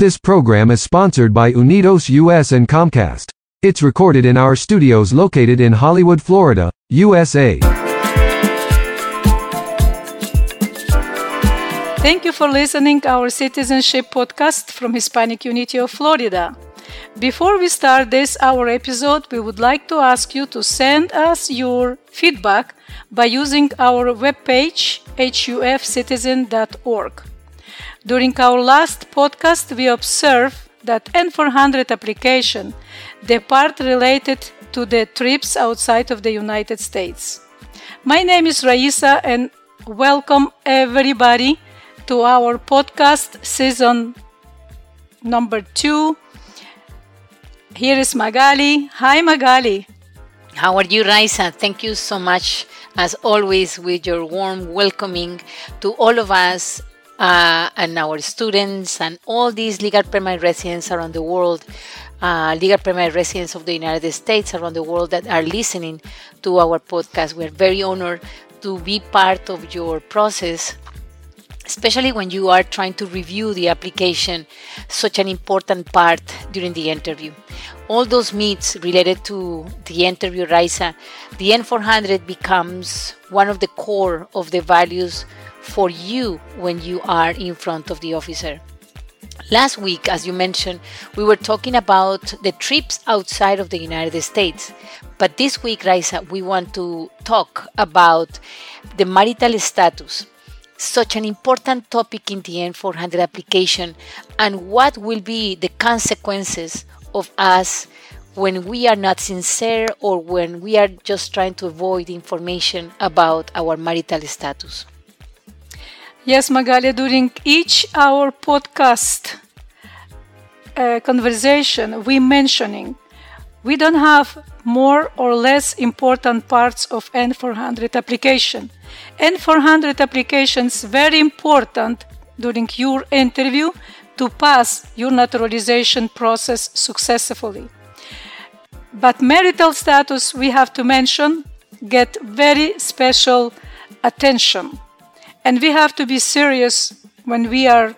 This program is sponsored by Unidos US and Comcast. It's recorded in our studios located in Hollywood, Florida, USA. Thank you for listening our citizenship podcast from Hispanic Unity of Florida. Before we start this our episode, we would like to ask you to send us your feedback by using our webpage hufcitizen.org. During our last podcast, we observed that N400 application, the part related to the trips outside of the United States. My name is Raisa and welcome everybody to our podcast season number two. Here is Magali. Hi, Magali. How are you, Raisa? Thank you so much, as always, with your warm welcoming to all of us uh, and our students and all these legal permanent residents around the world, uh, legal permanent residents of the United States around the world that are listening to our podcast. We're very honored to be part of your process especially when you are trying to review the application, such an important part during the interview. All those meets related to the interview, Raisa, the N400 becomes one of the core of the values for you when you are in front of the officer. Last week, as you mentioned, we were talking about the trips outside of the United States. But this week, Raisa, we want to talk about the marital status, such an important topic in the N400 application, and what will be the consequences of us when we are not sincere or when we are just trying to avoid information about our marital status. Yes, Magali, during each our podcast uh, conversation, we mentioning we don't have more or less important parts of N400 application. N400 applications very important during your interview to pass your naturalization process successfully. But marital status, we have to mention, get very special attention and we have to be serious when we are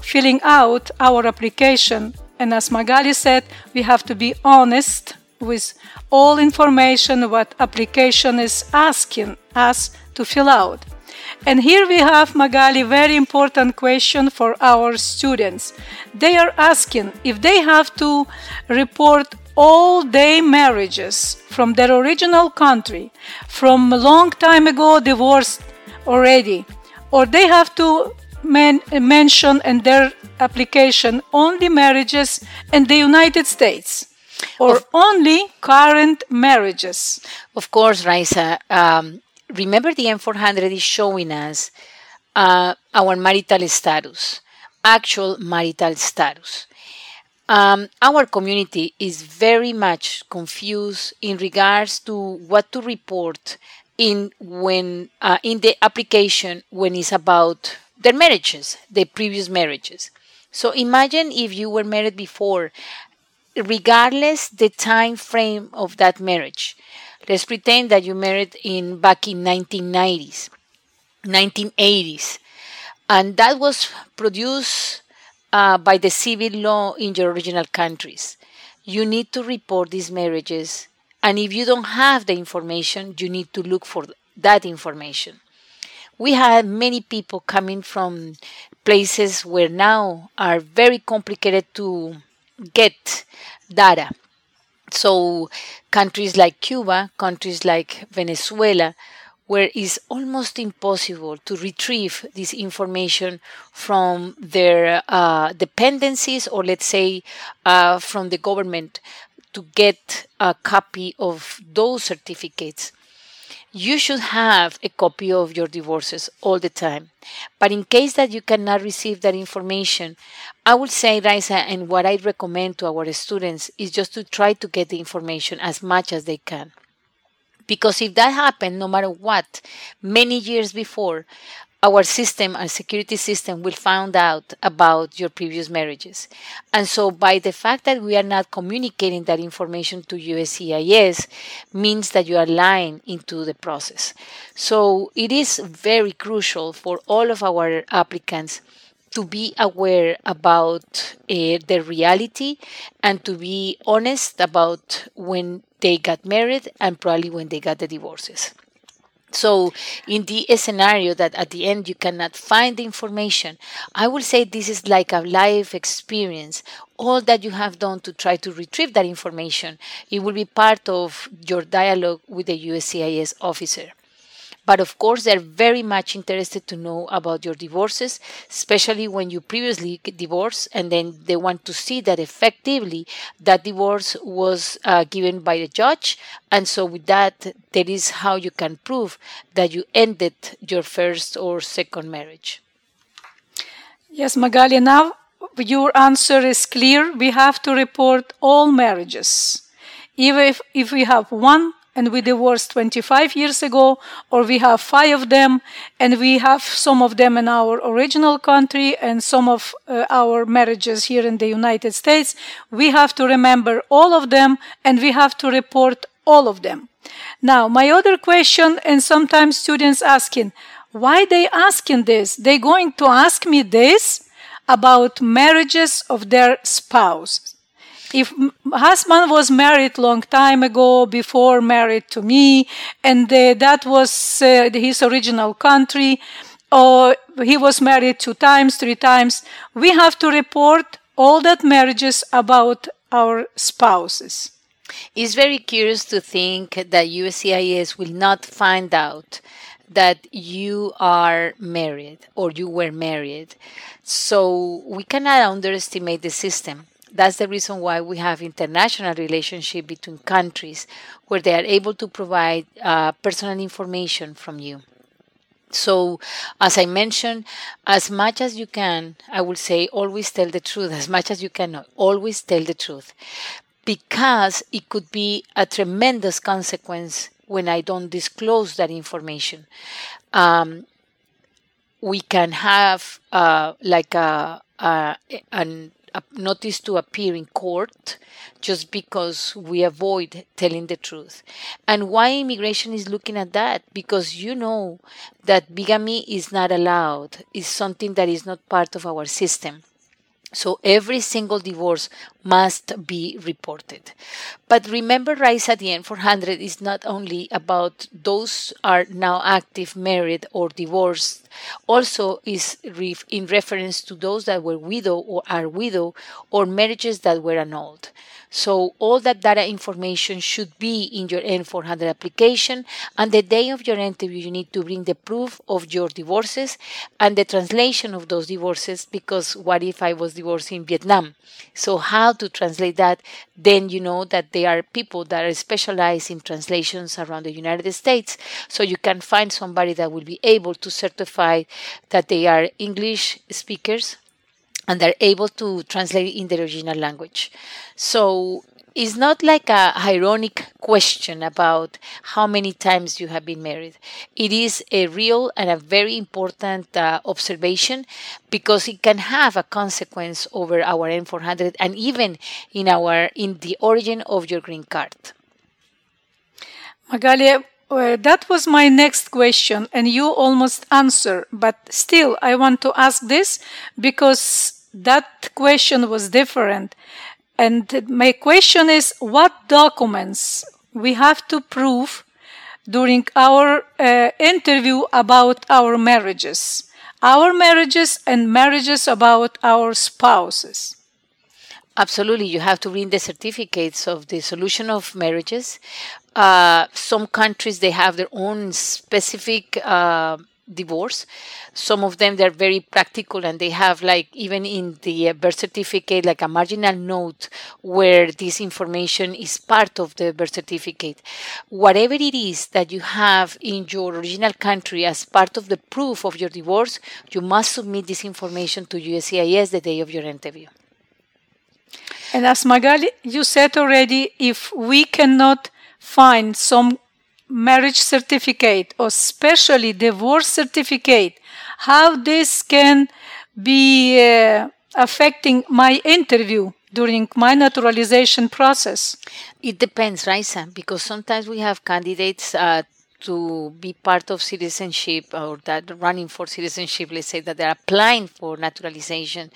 filling out our application. And as Magali said, we have to be honest with all information what application is asking us to fill out. And here we have Magali very important question for our students. They are asking if they have to report all their marriages from their original country, from a long time ago divorced already, or they have to men- mention in their application only marriages in the United States or of, only current marriages. Of course, Raisa. Um, remember, the N400 is showing us uh, our marital status, actual marital status. Um, our community is very much confused in regards to what to report in when uh, in the application when it's about their marriages, their previous marriages. So imagine if you were married before, regardless the time frame of that marriage. Let's pretend that you married in back in 1990s, 1980s, and that was produced uh, by the civil law in your original countries. You need to report these marriages and if you don't have the information, you need to look for that information. We had many people coming from places where now are very complicated to get data. So, countries like Cuba, countries like Venezuela, where it's almost impossible to retrieve this information from their uh, dependencies or, let's say, uh, from the government to get a copy of those certificates. You should have a copy of your divorces all the time. But in case that you cannot receive that information, I would say, Raisa, and what I recommend to our students is just to try to get the information as much as they can. Because if that happened, no matter what, many years before, our system, and security system, will find out about your previous marriages. And so, by the fact that we are not communicating that information to USCIS, means that you are lying into the process. So, it is very crucial for all of our applicants to be aware about uh, their reality and to be honest about when they got married and probably when they got the divorces. So, in the scenario that at the end you cannot find the information, I will say this is like a life experience. All that you have done to try to retrieve that information, it will be part of your dialogue with the USCIS officer. But of course, they're very much interested to know about your divorces, especially when you previously divorced, and then they want to see that effectively that divorce was uh, given by the judge. And so, with that, that is how you can prove that you ended your first or second marriage. Yes, Magali, now your answer is clear. We have to report all marriages. Even if, if we have one and we divorced 25 years ago, or we have five of them, and we have some of them in our original country and some of uh, our marriages here in the United States, we have to remember all of them and we have to report all of them. Now, my other question, and sometimes students asking, why they asking this? They going to ask me this about marriages of their spouse if husband was married long time ago before married to me and uh, that was uh, his original country or he was married two times three times we have to report all that marriages about our spouses it's very curious to think that USCIS will not find out that you are married or you were married. So we cannot underestimate the system. That's the reason why we have international relationship between countries where they are able to provide uh, personal information from you. So, as I mentioned, as much as you can, I will say always tell the truth. As much as you can, always tell the truth. Because it could be a tremendous consequence when I don't disclose that information. Um, we can have uh, like a, a, an notice to appear in court just because we avoid telling the truth. And why immigration is looking at that? Because you know that bigamy is not allowed, is something that is not part of our system. So every single divorce must be reported. But remember, Raisa, the N400 is not only about those are now active, married, or divorced. Also, is in reference to those that were widow or are widow, or marriages that were annulled. So all that data information should be in your N400 application. And the day of your interview, you need to bring the proof of your divorces and the translation of those divorces. Because what if I was divorced in Vietnam? So how to translate that? Then you know that there are people that are specialized in translations around the United States. So you can find somebody that will be able to certify that they are English speakers and they're able to translate in the original language. So it's not like a ironic question about how many times you have been married. It is a real and a very important uh, observation because it can have a consequence over our N400 and even in our in the origin of your green card. Magali, uh, that was my next question, and you almost answer. But still, I want to ask this because that question was different. And my question is what documents we have to prove during our uh, interview about our marriages, our marriages and marriages about our spouses. Absolutely, you have to bring the certificates of the solution of marriages. Uh, some countries they have their own specific uh, divorce. Some of them they're very practical and they have like even in the birth certificate like a marginal note where this information is part of the birth certificate. Whatever it is that you have in your original country as part of the proof of your divorce, you must submit this information to USCIS the day of your interview. And as Magali, you said already, if we cannot find some marriage certificate or especially divorce certificate, how this can be uh, affecting my interview during my naturalization process? It depends, Raisa, because sometimes we have candidates uh, to be part of citizenship or that running for citizenship, let's say that they're applying for naturalization,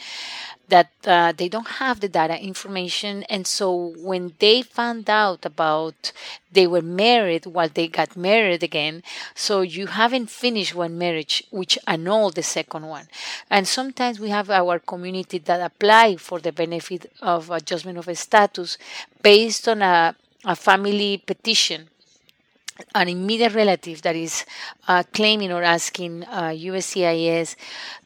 that uh, they don't have the data information. And so when they found out about they were married while they got married again, so you haven't finished one marriage, which annul the second one. And sometimes we have our community that apply for the benefit of adjustment of status based on a, a family petition an immediate relative that is uh, claiming or asking uh, USCIS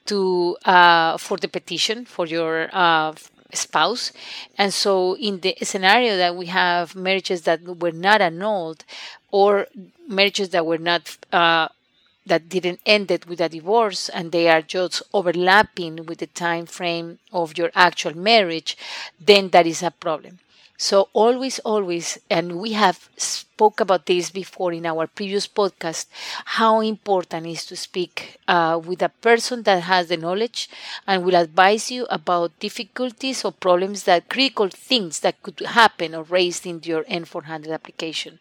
to uh, for the petition for your uh, spouse, and so in the scenario that we have marriages that were not annulled or marriages that were not uh, that didn't end it with a divorce and they are just overlapping with the time frame of your actual marriage, then that is a problem. So always, always, and we have spoke about this before in our previous podcast, how important is to speak uh, with a person that has the knowledge and will advise you about difficulties or problems that critical things that could happen or raised in your N400 application.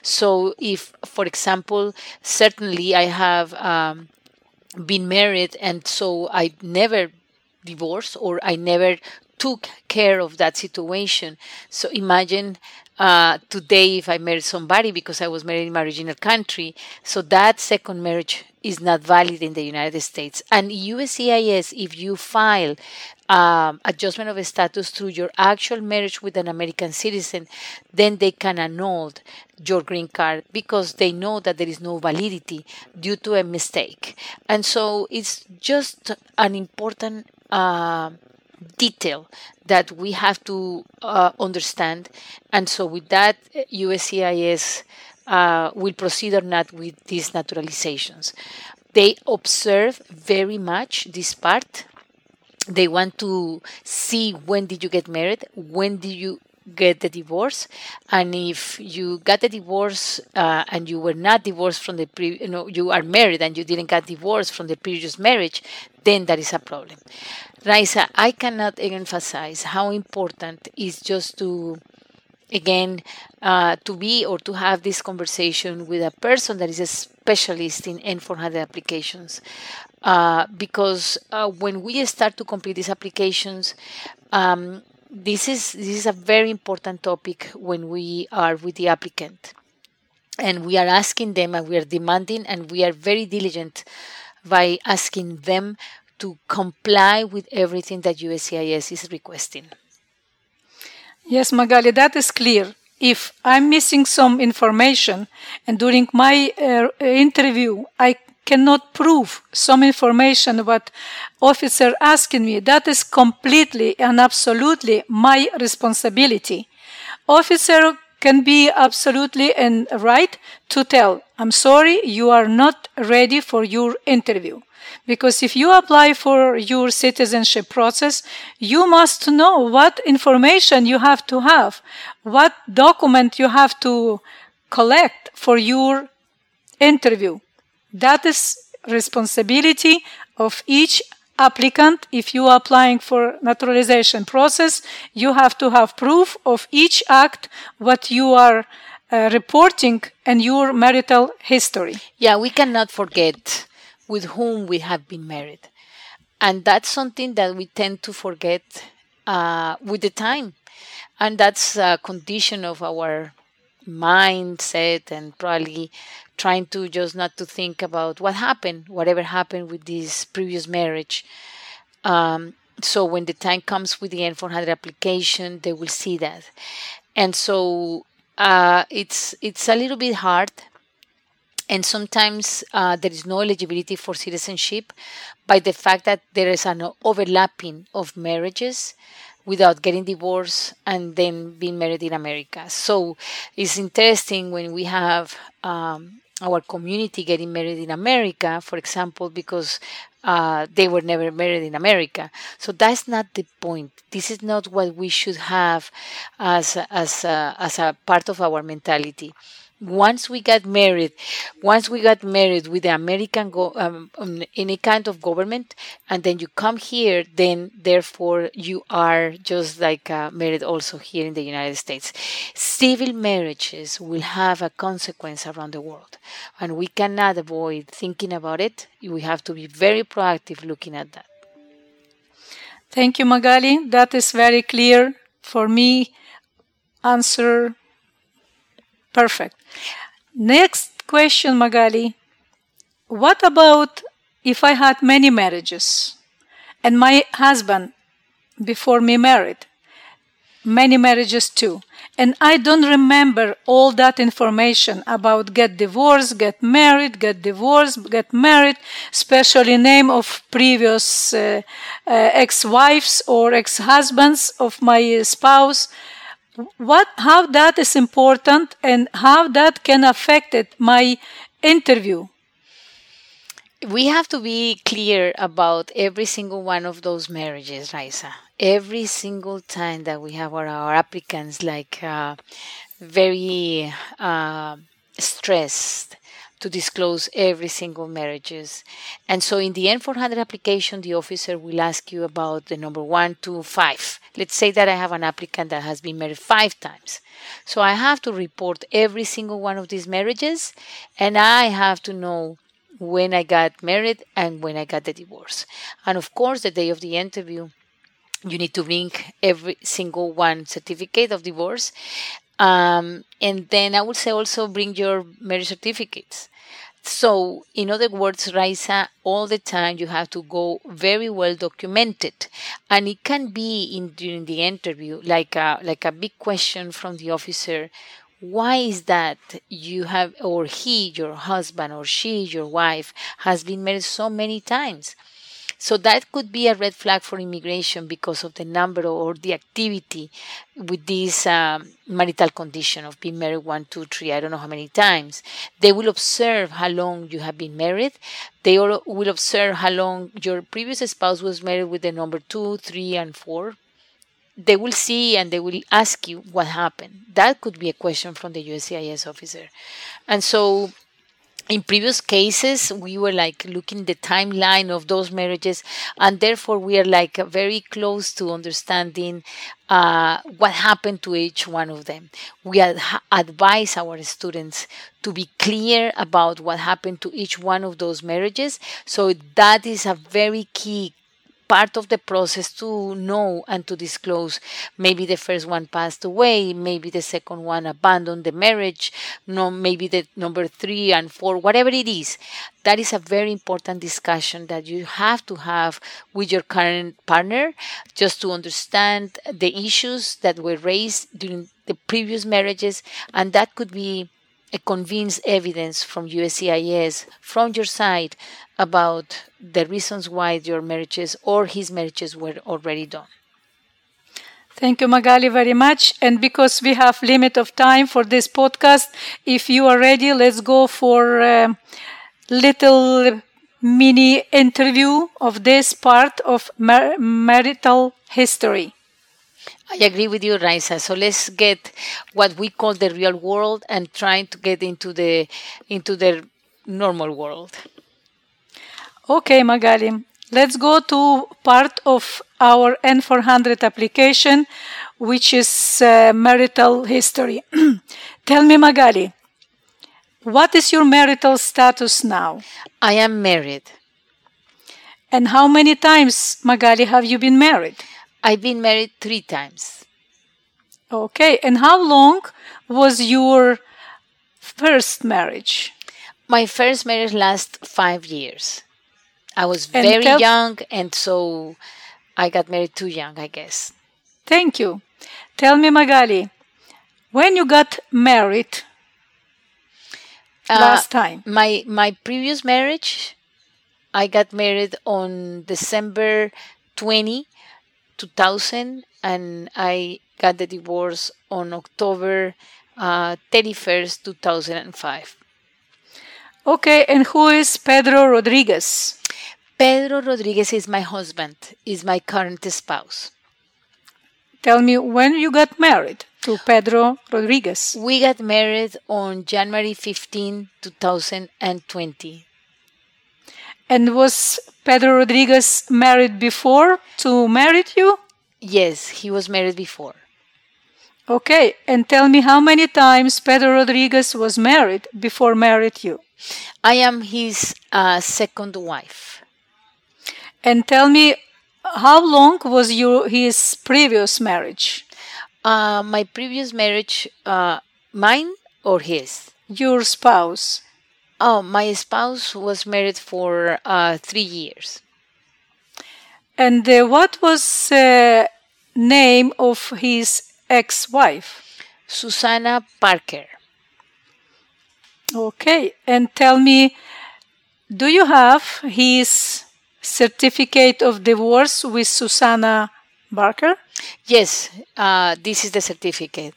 So if, for example, certainly I have um, been married and so I never divorced or I never took care of that situation. So imagine uh, today if I married somebody because I was married in my original country. So that second marriage is not valid in the United States. And USCIS, if you file um, adjustment of status through your actual marriage with an American citizen, then they can annul your green card because they know that there is no validity due to a mistake. And so it's just an important uh, detail that we have to uh, understand. And so, with that, USCIS uh, will proceed or not with these naturalizations. They observe very much this part. They want to see when did you get married, when did you get the divorce and if you got the divorce uh, and you were not divorced from the pre you know you are married and you didn't get divorced from the previous marriage then that is a problem Raisa, I cannot emphasize how important is just to, again, uh, to be or to have this conversation with a person that is a specialist in N400 applications. Uh, because uh, when we start to complete these applications, um, this is this is a very important topic when we are with the applicant, and we are asking them and we are demanding and we are very diligent by asking them to comply with everything that USCIS is requesting. Yes, Magali, that is clear. If I'm missing some information and during my uh, interview I cannot prove some information what officer asking me, that is completely and absolutely my responsibility. Officer can be absolutely and right to tell, I'm sorry, you are not ready for your interview. Because if you apply for your citizenship process, you must know what information you have to have, what document you have to collect for your interview. That is responsibility of each applicant. If you are applying for naturalization process, you have to have proof of each act, what you are uh, reporting and your marital history. Yeah, we cannot forget with whom we have been married. And that's something that we tend to forget uh, with the time. And that's a condition of our mindset and probably trying to just not to think about what happened, whatever happened with this previous marriage. Um, so when the time comes with the N400 application, they will see that. And so uh, it's it's a little bit hard and sometimes uh, there is no eligibility for citizenship by the fact that there is an overlapping of marriages without getting divorced and then being married in America. So it's interesting when we have um, our community getting married in America, for example, because uh, they were never married in America. So that's not the point. This is not what we should have as as a, as a part of our mentality once we got married, once we got married with the American go- um, um, any kind of government, and then you come here, then therefore you are just like uh, married also here in the United States. Civil marriages will have a consequence around the world, and we cannot avoid thinking about it. We have to be very proactive looking at that. Thank you, Magali. That is very clear for me. Answer perfect. Next question, Magali. What about if I had many marriages and my husband before me married? Many marriages too. And I don't remember all that information about get divorced, get married, get divorced, get married, especially name of previous uh, uh, ex-wives or ex-husbands of my spouse. What, how that is important and how that can affect it, my interview we have to be clear about every single one of those marriages, Raisa. Every single time that we have our, our applicants like uh, very uh, stressed to disclose every single marriages. And so in the N400 application, the officer will ask you about the number one, two, five. Let's say that I have an applicant that has been married five times. So I have to report every single one of these marriages and I have to know when I got married and when I got the divorce. And of course, the day of the interview, you need to bring every single one certificate of divorce. Um, and then I would say also bring your marriage certificates. So, in other words, Raisa, all the time. You have to go very well documented, and it can be in during the interview like a like a big question from the officer. Why is that you have or he your husband or she your wife has been married so many times so that could be a red flag for immigration because of the number or the activity with this um, marital condition of being married one, two, three, I don't know how many times. They will observe how long you have been married. They will observe how long your previous spouse was married with the number two, three, and four they will see and they will ask you what happened. That could be a question from the USCIS officer. And so in previous cases we were like looking the timeline of those marriages and therefore we are like very close to understanding uh, what happened to each one of them. We ad- advise our students to be clear about what happened to each one of those marriages. So that is a very key part of the process to know and to disclose. Maybe the first one passed away, maybe the second one abandoned the marriage, no, maybe the number three and four, whatever it is. That is a very important discussion that you have to have with your current partner just to understand the issues that were raised during the previous marriages, and that could be a convinced evidence from USCIS from your side about the reasons why your marriages or his marriages were already done. Thank you, Magali, very much. And because we have limit of time for this podcast, if you are ready, let's go for a little mini interview of this part of mar- marital history. I agree with you, Raisa. So let's get what we call the real world and trying to get into the into the normal world. Okay, Magali. Let's go to part of our N400 application, which is uh, marital history. Tell me, Magali, what is your marital status now? I am married. And how many times, Magali, have you been married? I've been married three times. Okay, and how long was your first marriage? My first marriage lasted five years. I was very tell- young, and so I got married too young, I guess. Thank you. Tell me, Magali, when you got married uh, last time? My my previous marriage, I got married on December 20, 2000, and I got the divorce on October uh, 31st, 2005. Okay, and who is Pedro Rodriguez? Pedro Rodriguez is my husband, is my current spouse. Tell me when you got married. to Pedro Rodriguez? We got married on January 15, 2020. And was Pedro Rodriguez married before to married you? Yes, he was married before. Okay, and tell me how many times Pedro Rodriguez was married before married you? I am his uh, second wife. And tell me how long was your his previous marriage? Uh, my previous marriage, uh, mine or his? Your spouse. Oh, my spouse was married for uh, three years. And uh, what was uh, name of his ex-wife? Susanna Parker. Okay, and tell me, do you have his certificate of divorce with Susanna Barker? Yes, uh, this is the certificate.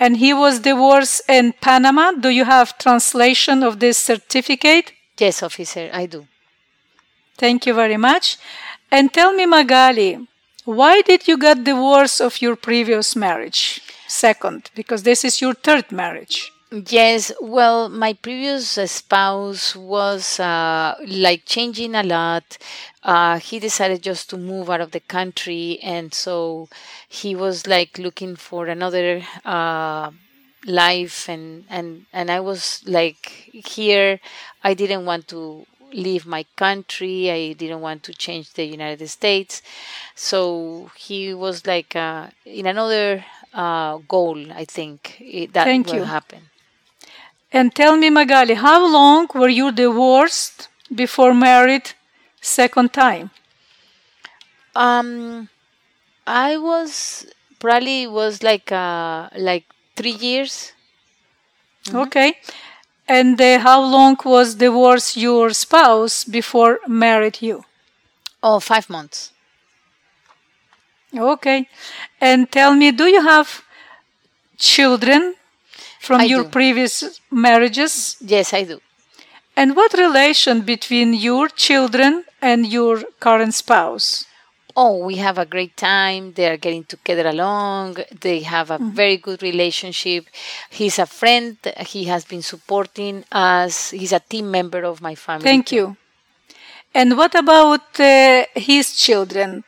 And he was divorced in Panama. Do you have translation of this certificate? Yes, officer, I do. Thank you very much. And tell me, Magali, why did you get divorced of your previous marriage? Second, because this is your third marriage. Yes, well, my previous spouse was uh, like changing a lot. Uh, he decided just to move out of the country, and so he was like looking for another uh, life, and and and I was like here. I didn't want to leave my country. I didn't want to change the United States, so he was like uh, in another uh, goal. I think it, that Thank will you. happen. And tell me, Magali, how long were you divorced before married second time? Um, I was probably was like uh like three years. Okay. And uh, how long was divorce your spouse before married you? Oh, five months. Okay. And tell me, do you have children from I your do. previous marriages? Yes, I do. And what relation between your children and your current spouse? Oh, we have a great time. They are getting together along. They have a very good relationship. He's a friend. He has been supporting us. He's a team member of my family. Thank you. And what about uh, his children?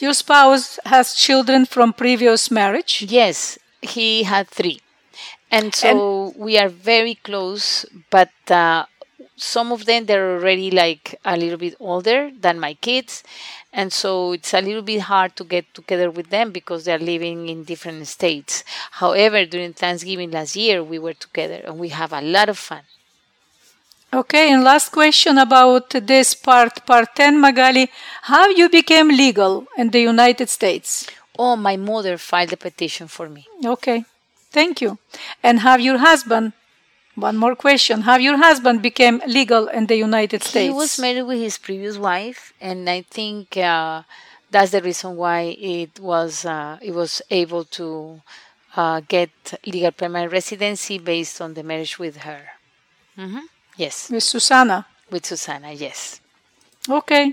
Your spouse has children from previous marriage? Yes, he had three. And so we are very close, but uh, some of them they're already like a little bit older than my kids. And so it's a little bit hard to get together with them because they're living in different states. However, during Thanksgiving last year, we were together and we have a lot of fun. Okay, and last question about this part, part 10, Magali. How you became legal in the United States? Oh, my mother filed a petition for me. Okay, thank you. And have your husband, one more question, have your husband became legal in the United States? He was married with his previous wife, and I think uh, that's the reason why it was uh, it was able to uh, get legal permanent residency based on the marriage with her. hmm Yes, With Susanna. with Susana. Yes, Okay.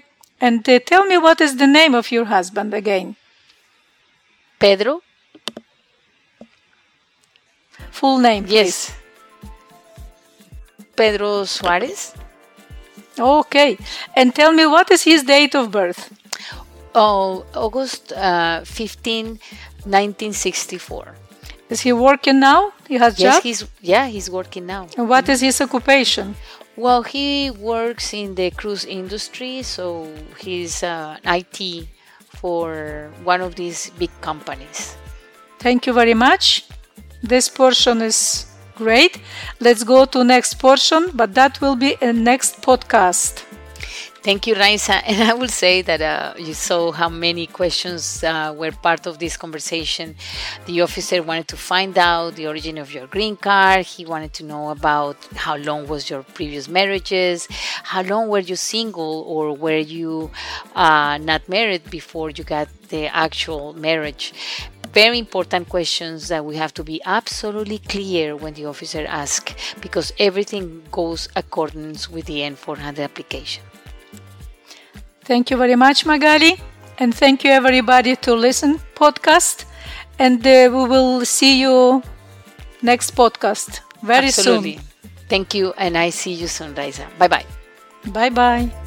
And uh, tell me what is the name of your husband again? Pedro. Full name, please. Yes, Pedro Suarez. Okay. And tell me what is his date of birth? Oh, August uh, 15, 1964. Is he working now? He has Yes, job? he's yeah he's working now. And what is his occupation? Well, he works in the cruise industry, so he's uh, IT for one of these big companies. Thank you very much. This portion is great. Let's go to next portion, but that will be a next podcast. Thank you, Raisa. And I will say that uh, you saw how many questions uh, were part of this conversation. The officer wanted to find out the origin of your green card. He wanted to know about how long was your previous marriages, how long were you single, or were you uh, not married before you got the actual marriage. Very important questions that we have to be absolutely clear when the officer asks, because everything goes accordance with the N400 application. Thank you very much, Magali. And thank you everybody to listen podcast. and uh, we will see you next podcast very Absolutely. soon. Thank you, and I see you soon, Raisa. Bye bye. Bye bye.